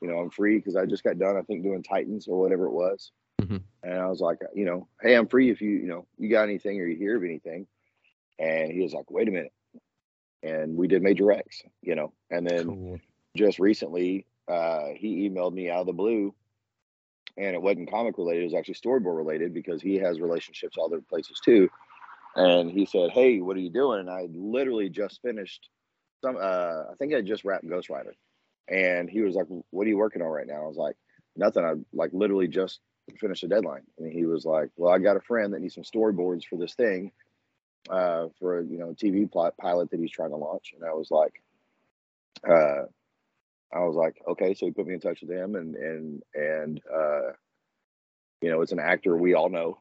you know, I'm free because I just got done. I think doing Titans or whatever it was." Mm-hmm. And I was like, you know, "Hey, I'm free if you, you know, you got anything or you hear of anything." And he was like, "Wait a minute," and we did Major X, you know, and then cool. just recently, uh, he emailed me out of the blue. And it wasn't comic related; it was actually storyboard related because he has relationships all other places too and he said, "Hey, what are you doing?" And I literally just finished some. Uh, I think I just wrapped Ghost Rider, and he was like, "What are you working on right now?" I was like, "Nothing. I like literally just finished a deadline." And he was like, "Well, I got a friend that needs some storyboards for this thing, uh, for a you know TV plot pilot that he's trying to launch." And I was like, uh, I was like, okay. So he put me in touch with him, and and and uh, you know, it's an actor we all know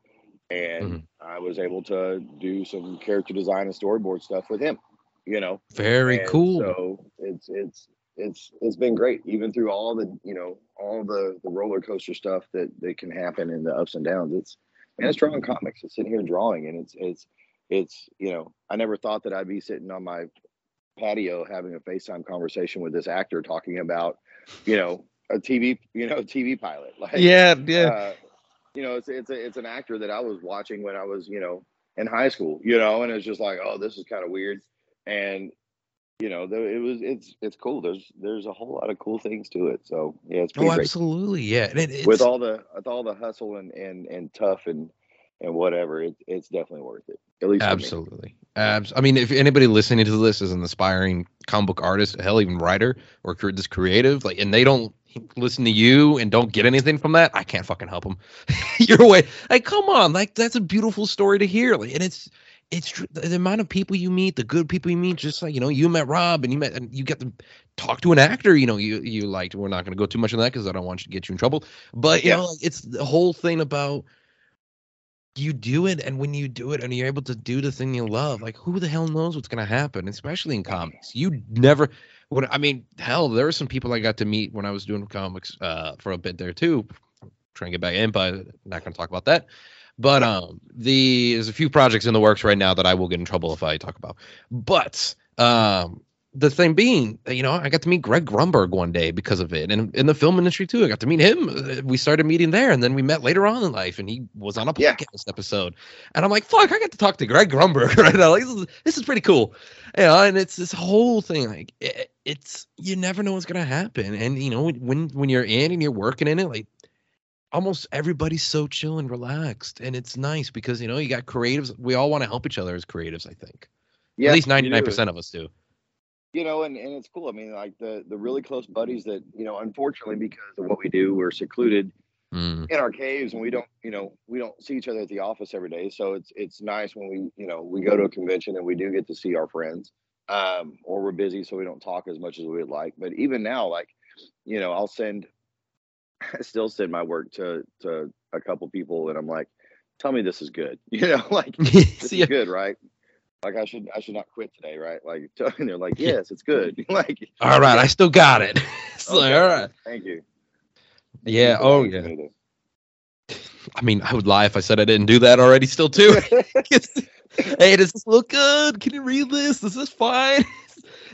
and mm-hmm. I was able to do some character design and storyboard stuff with him. You know, very and cool. So it's it's it's it's been great, even through all the you know all the the roller coaster stuff that that can happen in the ups and downs. It's and it's drawing comics. It's sitting here drawing, and it's it's it's you know I never thought that I'd be sitting on my patio having a FaceTime conversation with this actor talking about you know a TV you know TV pilot. Like yeah, yeah. Uh, you know, it's it's a, it's an actor that I was watching when I was, you know, in high school, you know, and it's just like, oh, this is kind of weird, and you know, it was it's it's cool. There's there's a whole lot of cool things to it. So yeah, it's oh, great. absolutely, yeah. It, with all the with all the hustle and and and tough and and whatever, it, it's definitely worth it. At least absolutely. Abs- I mean, if anybody listening to this is an aspiring comic book artist, hell, even writer or this creative, like, and they don't listen to you and don't get anything from that, I can't fucking help them. Your way, like, come on, like that's a beautiful story to hear, like, and it's it's true. The amount of people you meet, the good people you meet, just like you know, you met Rob and you met and you get to talk to an actor, you know, you you liked. We're not going to go too much on that because I don't want you to get you in trouble. But you yeah. know, it's the whole thing about you do it and when you do it and you're able to do the thing you love like who the hell knows what's going to happen especially in comics. You never when i mean hell there were some people i got to meet when i was doing comics uh, for a bit there too. Trying to get back in but I'm not going to talk about that. But um the there's a few projects in the works right now that i will get in trouble if i talk about. But um the thing being, you know, I got to meet Greg Grunberg one day because of it, and in the film industry too. I got to meet him. Uh, we started meeting there, and then we met later on in life, and he was on a podcast yeah. episode. And I'm like, "Fuck, I got to talk to Greg Grunberg right now. Like, this is, this is pretty cool." You know, and it's this whole thing. Like, it, it's you never know what's gonna happen, and you know, when when you're in and you're working in it, like almost everybody's so chill and relaxed, and it's nice because you know you got creatives. We all want to help each other as creatives. I think. Yeah, At least 99% of us do you know, and, and it's cool. I mean, like the the really close buddies that you know, unfortunately, because of what we do, we're secluded mm. in our caves, and we don't, you know, we don't see each other at the office every day. So it's it's nice when we, you know, we go to a convention and we do get to see our friends. Um, or we're busy, so we don't talk as much as we would like. But even now, like, you know, I'll send, I still send my work to to a couple people, and I'm like, tell me this is good. You know, like this is good, right? Like I should I should not quit today, right? Like and they're like, yes, it's good. like all right, I still got it. okay, like, all right, thank you. Yeah. Oh yeah. I mean, I would lie if I said I didn't do that already. Still too. hey, does this look good? Can you read this? This Is this fine?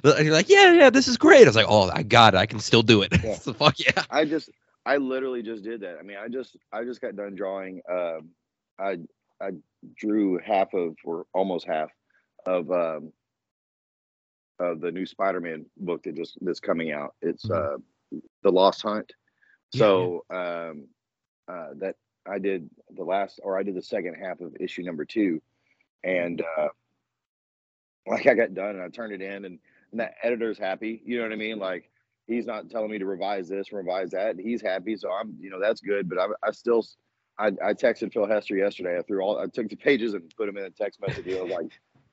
And you're like, yeah, yeah, this is great. I was like, oh, I got it. I can still do it. Yeah. so fuck yeah. I just, I literally just did that. I mean, I just, I just got done drawing. Um, I, I drew half of, or almost half of, um, of the new Spider-Man book that just that's coming out. It's mm-hmm. uh, the Lost Hunt. So um, uh, that I did the last, or I did the second half of issue number two, and uh, like I got done and I turned it in, and, and that editor's happy. You know what I mean? Like he's not telling me to revise this, revise that. He's happy, so I'm, you know, that's good. But I, I still, I, I texted Phil Hester yesterday. I threw all, I took the pages and put them in a text message. I was like,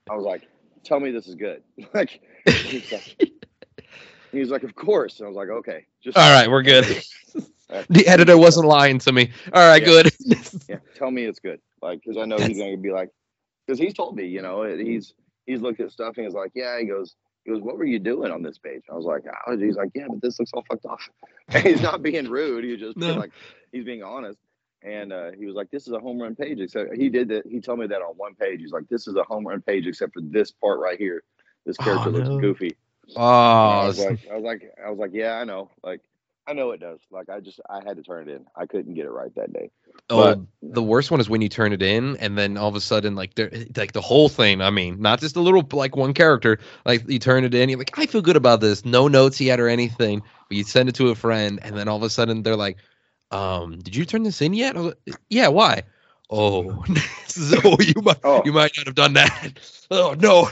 I was like, tell me this is good. like, he's like, he's like, of course. And I was like, okay, just all right, we're good. the editor wasn't lying to me. All right, yeah. good. yeah, tell me it's good. Like, because I know he's going to be like, because he's told me, you know, he's he's looked at stuff and he's like, yeah, he goes, he goes, what were you doing on this page? I was like, oh, he's like, yeah, but this looks all fucked off. And he's not being rude. He's just no. like, he's being honest. And uh, he was like, this is a home run page. Except he did that. He told me that on one page. He's like, this is a home run page, except for this part right here. This character oh, no. looks goofy. Oh, I was like, I was like, I was like, yeah, I know. Like, I know it does. Like I just I had to turn it in. I couldn't get it right that day. Oh, but, the worst one is when you turn it in and then all of a sudden like there like the whole thing. I mean, not just a little like one character. Like you turn it in, you're like, I feel good about this. No notes yet or anything. But you send it to a friend, and then all of a sudden they're like, um, did you turn this in yet? Like, yeah, why? Oh, so you might oh. you might not have done that. Oh no.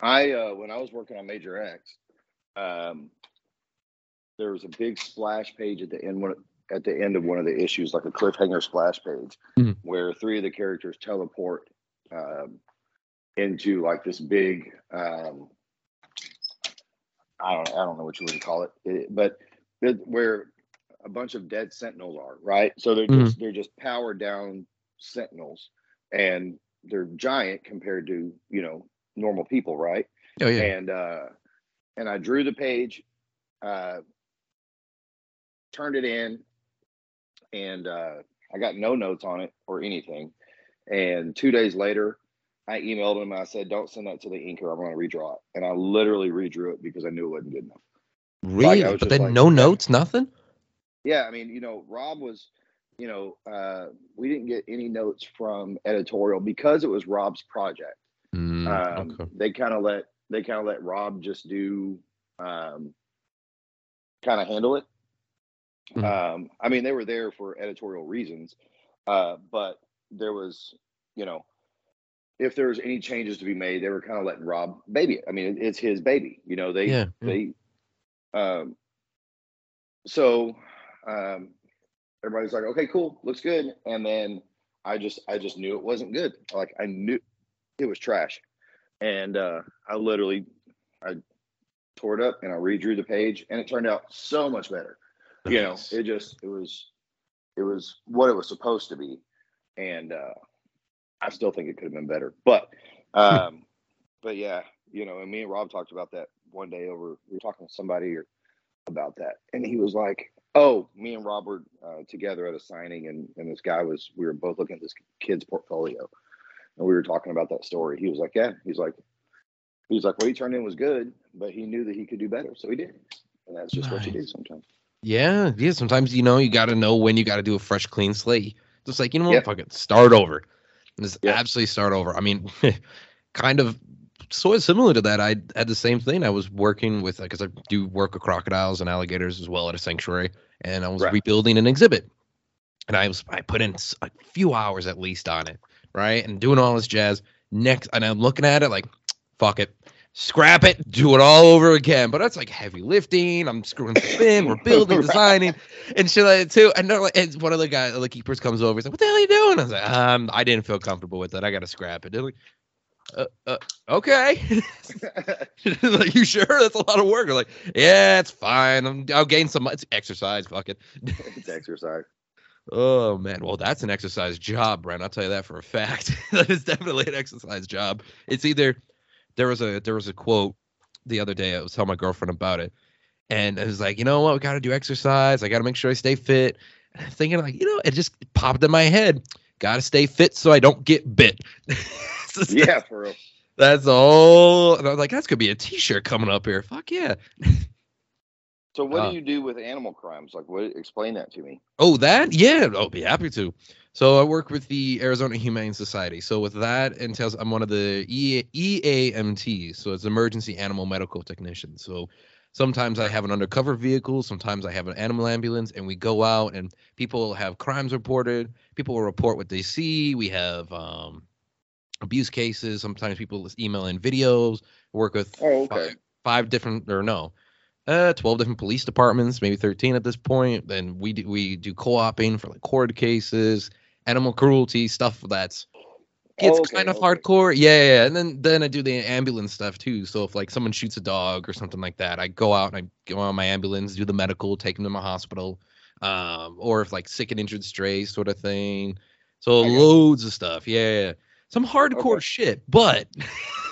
I uh when I was working on Major X, um, there was a big splash page at the end one at the end of one of the issues, like a cliffhanger splash page, mm-hmm. where three of the characters teleport um, into like this big um, I don't I don't know what you would call it, it but it, where a bunch of dead sentinels are, right? So they're mm-hmm. just they're just powered down sentinels and they're giant compared to, you know, normal people, right? Oh yeah. And uh and I drew the page uh turned it in, and uh, I got no notes on it or anything. And two days later, I emailed him. I said, "Don't send that to the inker. I'm going to redraw it." And I literally redrew it because I knew it wasn't good enough. Really? Like, but then like, no notes, nothing. Yeah, I mean, you know, Rob was, you know, uh, we didn't get any notes from editorial because it was Rob's project. Mm, um, okay. They kind of let they kind of let Rob just do, um, kind of handle it. Mm-hmm. Um, I mean, they were there for editorial reasons, uh, but there was, you know, if there was any changes to be made, they were kind of letting Rob baby it. I mean, it's his baby. You know, they yeah, yeah. they. Um, so um, everybody's like, okay, cool, looks good, and then I just I just knew it wasn't good. Like I knew it was trash, and uh, I literally I tore it up and I redrew the page, and it turned out so much better. You know it just it was it was what it was supposed to be. And uh i still think it could have been better. But um but yeah you know and me and rob talked about that one day over we were talking to somebody or, about that and he was like oh me and rob were uh, together at a signing and and this guy was we were both looking at this kid's portfolio and we were talking about that story he was like yeah he's like he's like what he turned in was good but he knew that he could do better so he did and that's just nice. what you do sometimes yeah, yeah. Sometimes you know you got to know when you got to do a fresh, clean slate. Just like you know, what, fuck it, start over. Just absolutely start over. I mean, kind of sort of similar to that. I had the same thing. I was working with because I do work with crocodiles and alligators as well at a sanctuary, and I was right. rebuilding an exhibit, and I was I put in a few hours at least on it, right, and doing all this jazz. Next, and I'm looking at it like, fuck it scrap it, do it all over again. But that's like heavy lifting. I'm screwing stuff in. We're building, right. designing, and shit like that too. And, like, and one of the guys, the keepers comes over. He's like, "What the hell are you doing?" I was like, "Um, I didn't feel comfortable with it. I got to scrap it." They're like, uh, uh, okay. like, you sure? That's a lot of work. They're like, yeah, it's fine. i will gain some. It's exercise. Fuck it. it's exercise. Oh man, well that's an exercise job, Brent. I'll tell you that for a fact. that is definitely an exercise job. It's either there was a there was a quote the other day. I was telling my girlfriend about it, And I was like, you know what? We got to do exercise. I got to make sure I stay fit. And I'm thinking, like, you know, it just popped in my head. Got to stay fit so I don't get bit. Yeah, for real. That's all. And I was like, that's gonna be a T-shirt coming up here. Fuck yeah. So what uh, do you do with animal crimes? Like, what? Explain that to me. Oh, that? Yeah, I'll be happy to. So I work with the Arizona Humane Society. So with that entails, I'm one of the e- EAMTs. So it's Emergency Animal Medical Technician. So sometimes I have an undercover vehicle. Sometimes I have an animal ambulance, and we go out and people have crimes reported. People will report what they see. We have um, abuse cases. Sometimes people email in videos. Work with oh, okay. five, five different or no, uh, 12 different police departments, maybe 13 at this point. Then we do, we do co-oping for like court cases, animal cruelty stuff that's gets okay, kind of okay. hardcore. Yeah, yeah, and then then I do the ambulance stuff too. So if like someone shoots a dog or something like that, I go out and I go on my ambulance, do the medical, take them to my hospital. Um, or if like sick and injured strays sort of thing. So loads of stuff. Yeah, some hardcore okay. shit, but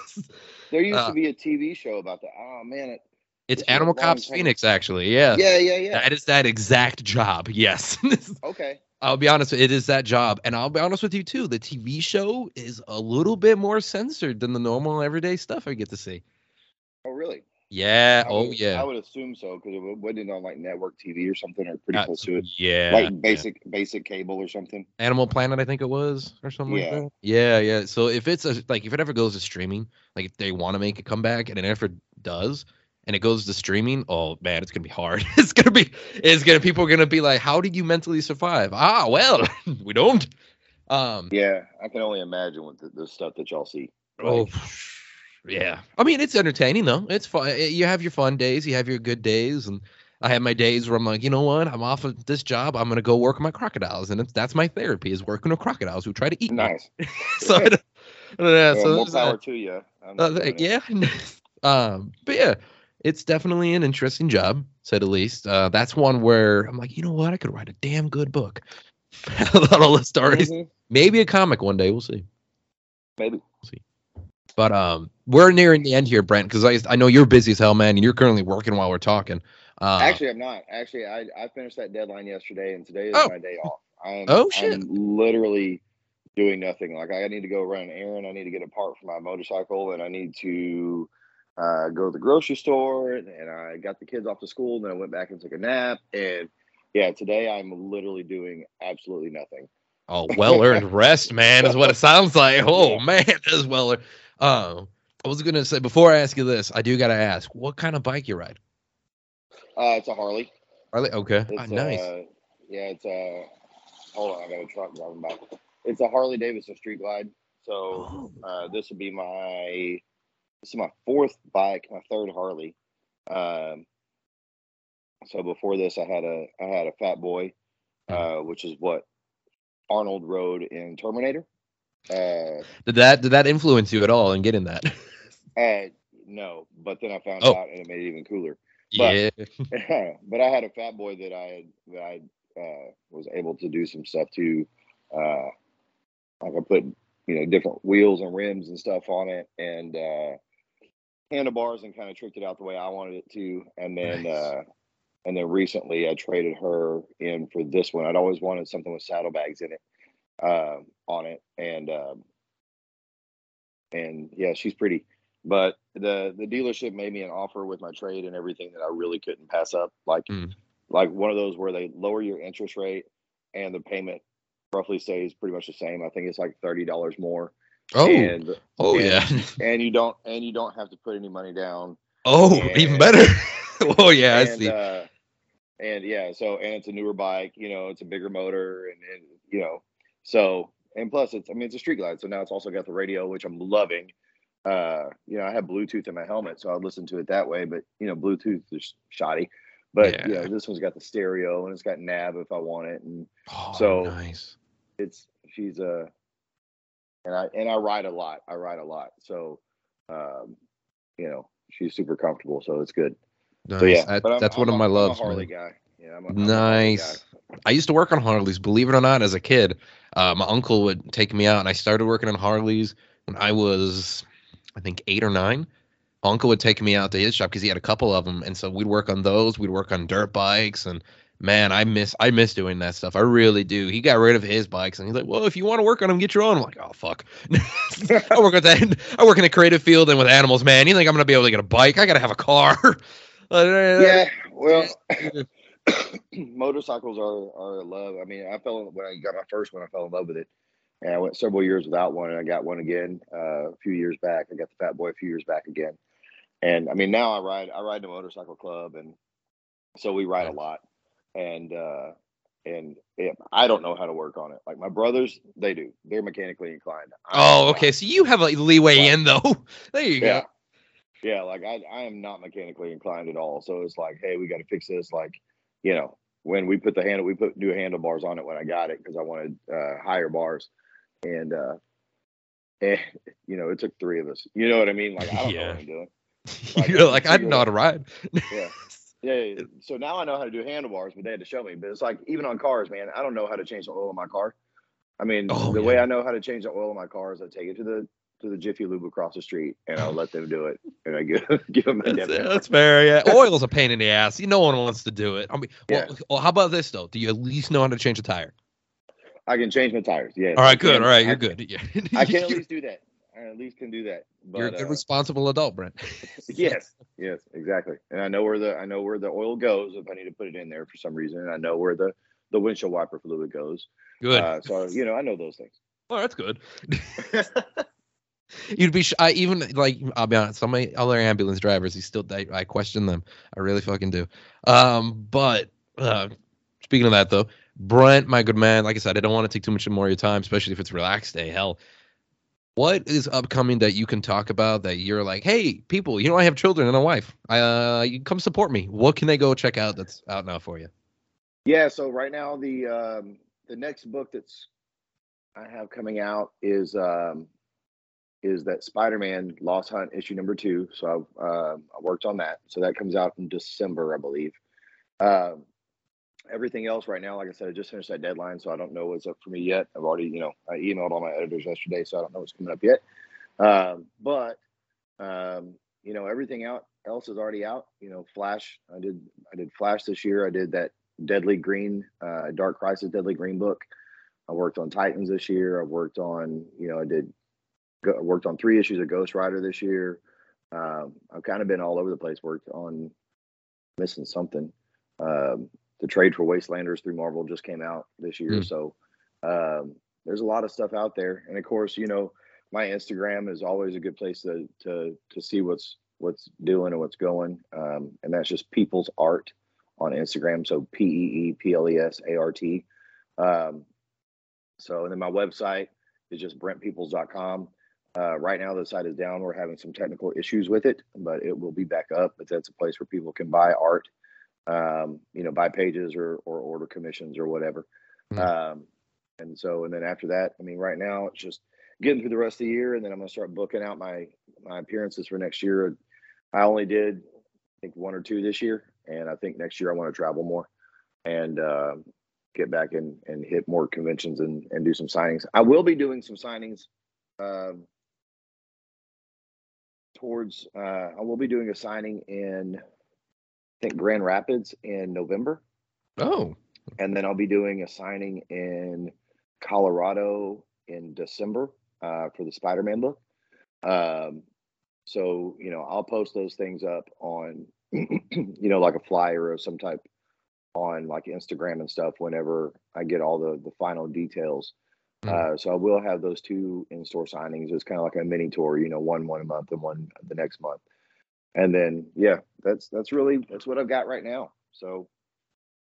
there used uh, to be a TV show about that. Oh man, it, it's Animal Cops Phoenix, actually. Yeah. Yeah, yeah, yeah. That is that exact job. Yes. okay. I'll be honest, it is that job. And I'll be honest with you too. The TV show is a little bit more censored than the normal everyday stuff I get to see. Oh, really? Yeah. Oh, yeah. I would assume so because it wasn't on like network TV or something or pretty Uh, close to it. Yeah. Like basic basic cable or something. Animal Planet, I think it was, or something Yeah. like that. Yeah, yeah. So if it's a like if it ever goes to streaming, like if they want to make a comeback and it ever does, and it goes to streaming, oh man, it's gonna be hard. it's gonna be it's gonna people are gonna be like, How did you mentally survive? Ah, well, we don't. Um Yeah, I can only imagine with the, the stuff that y'all see. Oh, yeah. I mean, it's entertaining though. It's fun. You have your fun days, you have your good days, and I have my days where I'm like, you know what? I'm off of this job. I'm gonna go work with my crocodiles, and it's, that's my therapy is working with crocodiles who try to eat. me. Nice. so, I don't- yeah, Well, so more there's that. power to you. Uh, not doing it. yeah. um, but yeah, it's definitely an interesting job, said the least. Uh, that's one where I'm like, you know what? I could write a damn good book about all the stories. Mhm. Maybe a comic one day. We'll see. Maybe. But um, we're nearing the end here, Brent, because I I know you're busy as hell, man, and you're currently working while we're talking. Uh, Actually, I'm not. Actually, I, I finished that deadline yesterday, and today is Oh. my day off. I'm, Oh, shit. I'm literally doing nothing. Like I need to go run an errand. I need to get a part for my motorcycle, and I need to uh, go to the grocery store. And, and I got the kids off to school, and then I went back and took a nap. And yeah, today I'm literally doing absolutely nothing. oh, well earned rest, man, is what it sounds like. Oh man, that's well earned. Uh, I was gonna say before I ask you this, I do gotta ask, what kind of bike you ride? Uh, it's a Harley. Harley? Okay, It's ah, nice. Uh, yeah, it's a. Hold on, I got a truck driving by. It's a Harley Davidson Street Glide. So Oh, uh, this will be my this is my fourth bike, my third Harley. Um, so before this, I had a I had a Fat Boy, uh, which is what Arnold rode in Terminator. Uh, did that did that influence you at all in getting that? uh, no, but then I found Oh. out and it made it even cooler. But- yeah. but I had a Fat Boy that I had that I uh, was able to do some stuff to. Uh, like I put you know different wheels and rims and stuff on it, and uh, handlebars, and kind of tricked it out the way I wanted it to. And then Nice. uh, and then recently I traded her in for this one. I'd always wanted something with saddlebags in it uh, on it, and um, and yeah, she's pretty. But the the dealership made me an offer with my trade and everything that I really couldn't pass up. Like Mm. like one of those where they lower your interest rate and the payment roughly stays pretty much the same. I think it's like thirty dollars more. Oh, and oh and- yeah. and you don't and you don't have to put any money down. Oh, even better. oh yeah, I and, see. Uh, and yeah, so and it's a newer bike, you know, it's a bigger motor, and, and you know, so and plus it's I mean it's a street glide, so now it's also got the radio, which I'm loving. Uh, you know, I have Bluetooth in my helmet, so I listen to it that way, but you know, Bluetooth is shoddy. But you Yeah. know, this one's got the stereo and it's got nav if I want it, and oh, so- nice. it's she's a and I and I ride a lot. I ride a lot, so um, you know, she's super comfortable, so it's good. Nice. So yeah, I'm- that's I'm one of a- my I'm a loves. Harley man. guy. Yeah, I'm a, I'm Harley Nice. I used to work on Harleys, believe it or not, as a kid. Uh, my uncle would take me out, and I started working on Harleys when I was, I think, eight or nine. uncle would take me out to his shop because he had a couple of them, and so we'd work on those. We'd work on dirt bikes, and man, I miss I miss doing that stuff. I really do. He got rid of his bikes, and he's like, "Well, if you want to work on them, get your own." I'm like, "Oh fuck." I work with that. I work in a creative field and with animals, man. You think I'm gonna be able to get a bike? I gotta have a car. yeah, well, motorcycles are are a love. I mean, I fell when I got my first one. I fell in love with it, and I went several years without one, and I got one again uh, a few years back. I got the Fat Boy a few years back again, and I mean now I ride I ride the motorcycle club, and so we ride a lot, and uh, and it, I don't know how to work on it. Like my brothers, they do. They're mechanically inclined. oh, okay. So you have a leeway in though. there you yeah. go. Yeah, like I, I am not mechanically inclined at all. So it's like, hey, we got to fix this. Like, you know, when we put the handle, we put new handlebars on it when I got it because I wanted uh, higher bars, and uh, and you know, it took three of us. You know what I mean? Like I don't yeah. know what I'm doing. Like, You're like I didn't know how to ride. yeah. Yeah, yeah, so now I know how to do handlebars, but they had to show me. But it's like even on cars, man, I don't know how to change the oil in my car. I mean, oh, the yeah. way I know how to change the oil in my car is I take it to the to the Jiffy Lube across the street, and I'll let them do it, and I give give them a that's, that's fair. Yeah, oil's a pain in the ass. You no one wants to do it. I mean, well, yeah. well, how about this though? Do you at least know how to change a tire? I can change my tires. Yeah. All right. Good. All right. You're I, good. Yeah. I can at least do that. I at least can do that. But, you're a good, uh, responsible adult, Brent. yes. Yes. Exactly. And I know where the I know where the oil goes if I need to put it in there for some reason. And I know where the the windshield wiper fluid goes. Good. Uh, so you know I know those things. Oh, that's good. You'd be sh- I even like I'll be honest. Some other ambulance drivers, you still I, I question them. I really fucking do. Um, but uh, speaking of that though, Brent, my good man, like I said, I don't want to take too much more of your time, especially if it's relaxed day. Hell, what is upcoming that you can talk about that you're like, hey, people, you know, I have children and a wife. I, Uh, you come support me. What can they go check out that's out now for you? Yeah, so right now the um, the next book that's I have coming out is um, is that Spider-Man Lost Hunt issue number two. So uh, I worked on that. So that comes out in December, I believe. Um, everything else right now, like I said, I just finished that deadline, so I don't know what's up for me yet. I've already, you know, I emailed all my editors yesterday, so I don't know what's coming up yet. Um, but um, you know, everything out else is already out. You know, Flash. I did I did Flash this year. I did that Deadly Green, uh, Dark Crisis Deadly Green book. I worked on Titans this year. I worked on, you know, I did worked on three issues of Ghost Rider this year. Um, I've kind of been all over the place. Worked on missing something. Um, the trade for Wastelanders through Marvel just came out this year, mm. so um, there's a lot of stuff out there. And of course, you know, my Instagram is always a good place to to to see what's what's doing and what's going. Um, and that's just Peeples Art on Instagram. So P E E P L E S A R T. Um, so and then my website is just brentpeeples.com. Uh, right now, the site is down. We're having some technical issues with it, but it will be back up. But that's a place where people can buy art, um, you know, buy pages or or order commissions or whatever. Mm-hmm. Um, and so, and then after that, I mean, right now it's just getting through the rest of the year, and then I'm gonna start booking out my my appearances for next year. I only did, I think, one or two this year, and I think next year I want to travel more and uh, get back and and hit more conventions and and do some signings. I will be doing some signings. Um, towards uh, I will be doing a signing in I think Grand Rapids in November. Oh. And then I'll be doing a signing in Colorado in December uh, for the Spider-Man book. Um, so you know I'll post those things up on you know like a flyer of some type on like Instagram and stuff whenever I get all the the final details Mm. Uh, so I will have those two in-store signings. It's kind of like a mini tour, you know, one one a month and one the next month. And then yeah, that's that's really that's what I've got right now. So,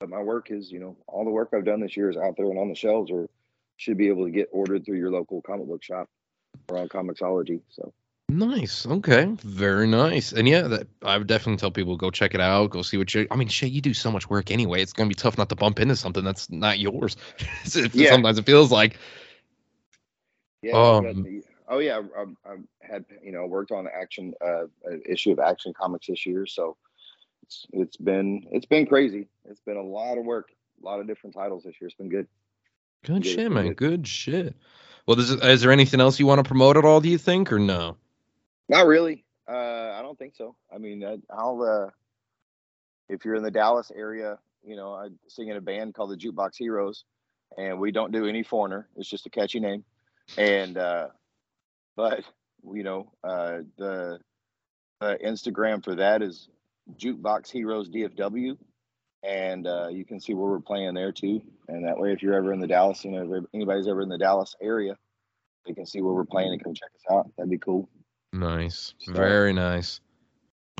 but my work is, you know, all the work I've done this year is out there and on the shelves, or should be able to get ordered through your local comic book shop or on Comixology. So. Nice. Okay. Very nice. And yeah, that I would definitely tell people go check it out. Go see what you. I mean, shit, you do so much work anyway. It's gonna be tough not to bump into something that's not yours. yeah. Sometimes it feels like yeah. Um, oh yeah, I, I, had you know worked on action uh, issue of Action Comics this year, so it's it's been it's been crazy. It's been a lot of work, a lot of different titles this year. It's been good. Good, shit, man. Good. good. shit. Well, is, is there anything else you want to promote at all? Do you think, or no? Not really. Uh, I don't think so. I mean, I, I'll uh, if you're in the Dallas area, you know, I sing in a band called the Jukebox Heroes, and we don't do any foreigner. It's just a catchy name, and uh, but you know, uh, the the Instagram for that is Jukebox Heroes DFW, and uh, you can see where we're playing there too. And that way, if you're ever in the Dallas, you know, if anybody's ever in the Dallas area, they can see where we're playing and come check us out. That'd be cool. Nice, so, very nice.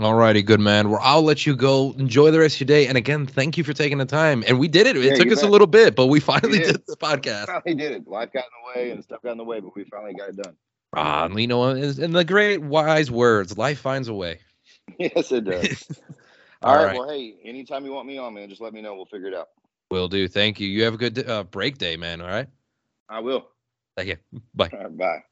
All righty, good man. Well, I'll let you go. Enjoy the rest of your day. And again, thank you for taking the time. And we did it. It yeah, took us bet. a little bit, but we finally did. did. the podcast. We finally did it. Life got in the way and stuff got in the way, but we finally got it done. Ah, you know, and the great wise words, life finds a way. Yes, it does. All, All right, right. Well, hey, anytime you want me on, man, just let me know. We'll figure it out. Will do. Thank you. You have a good uh, break day, man. All right. I will. Thank you. Bye. bye.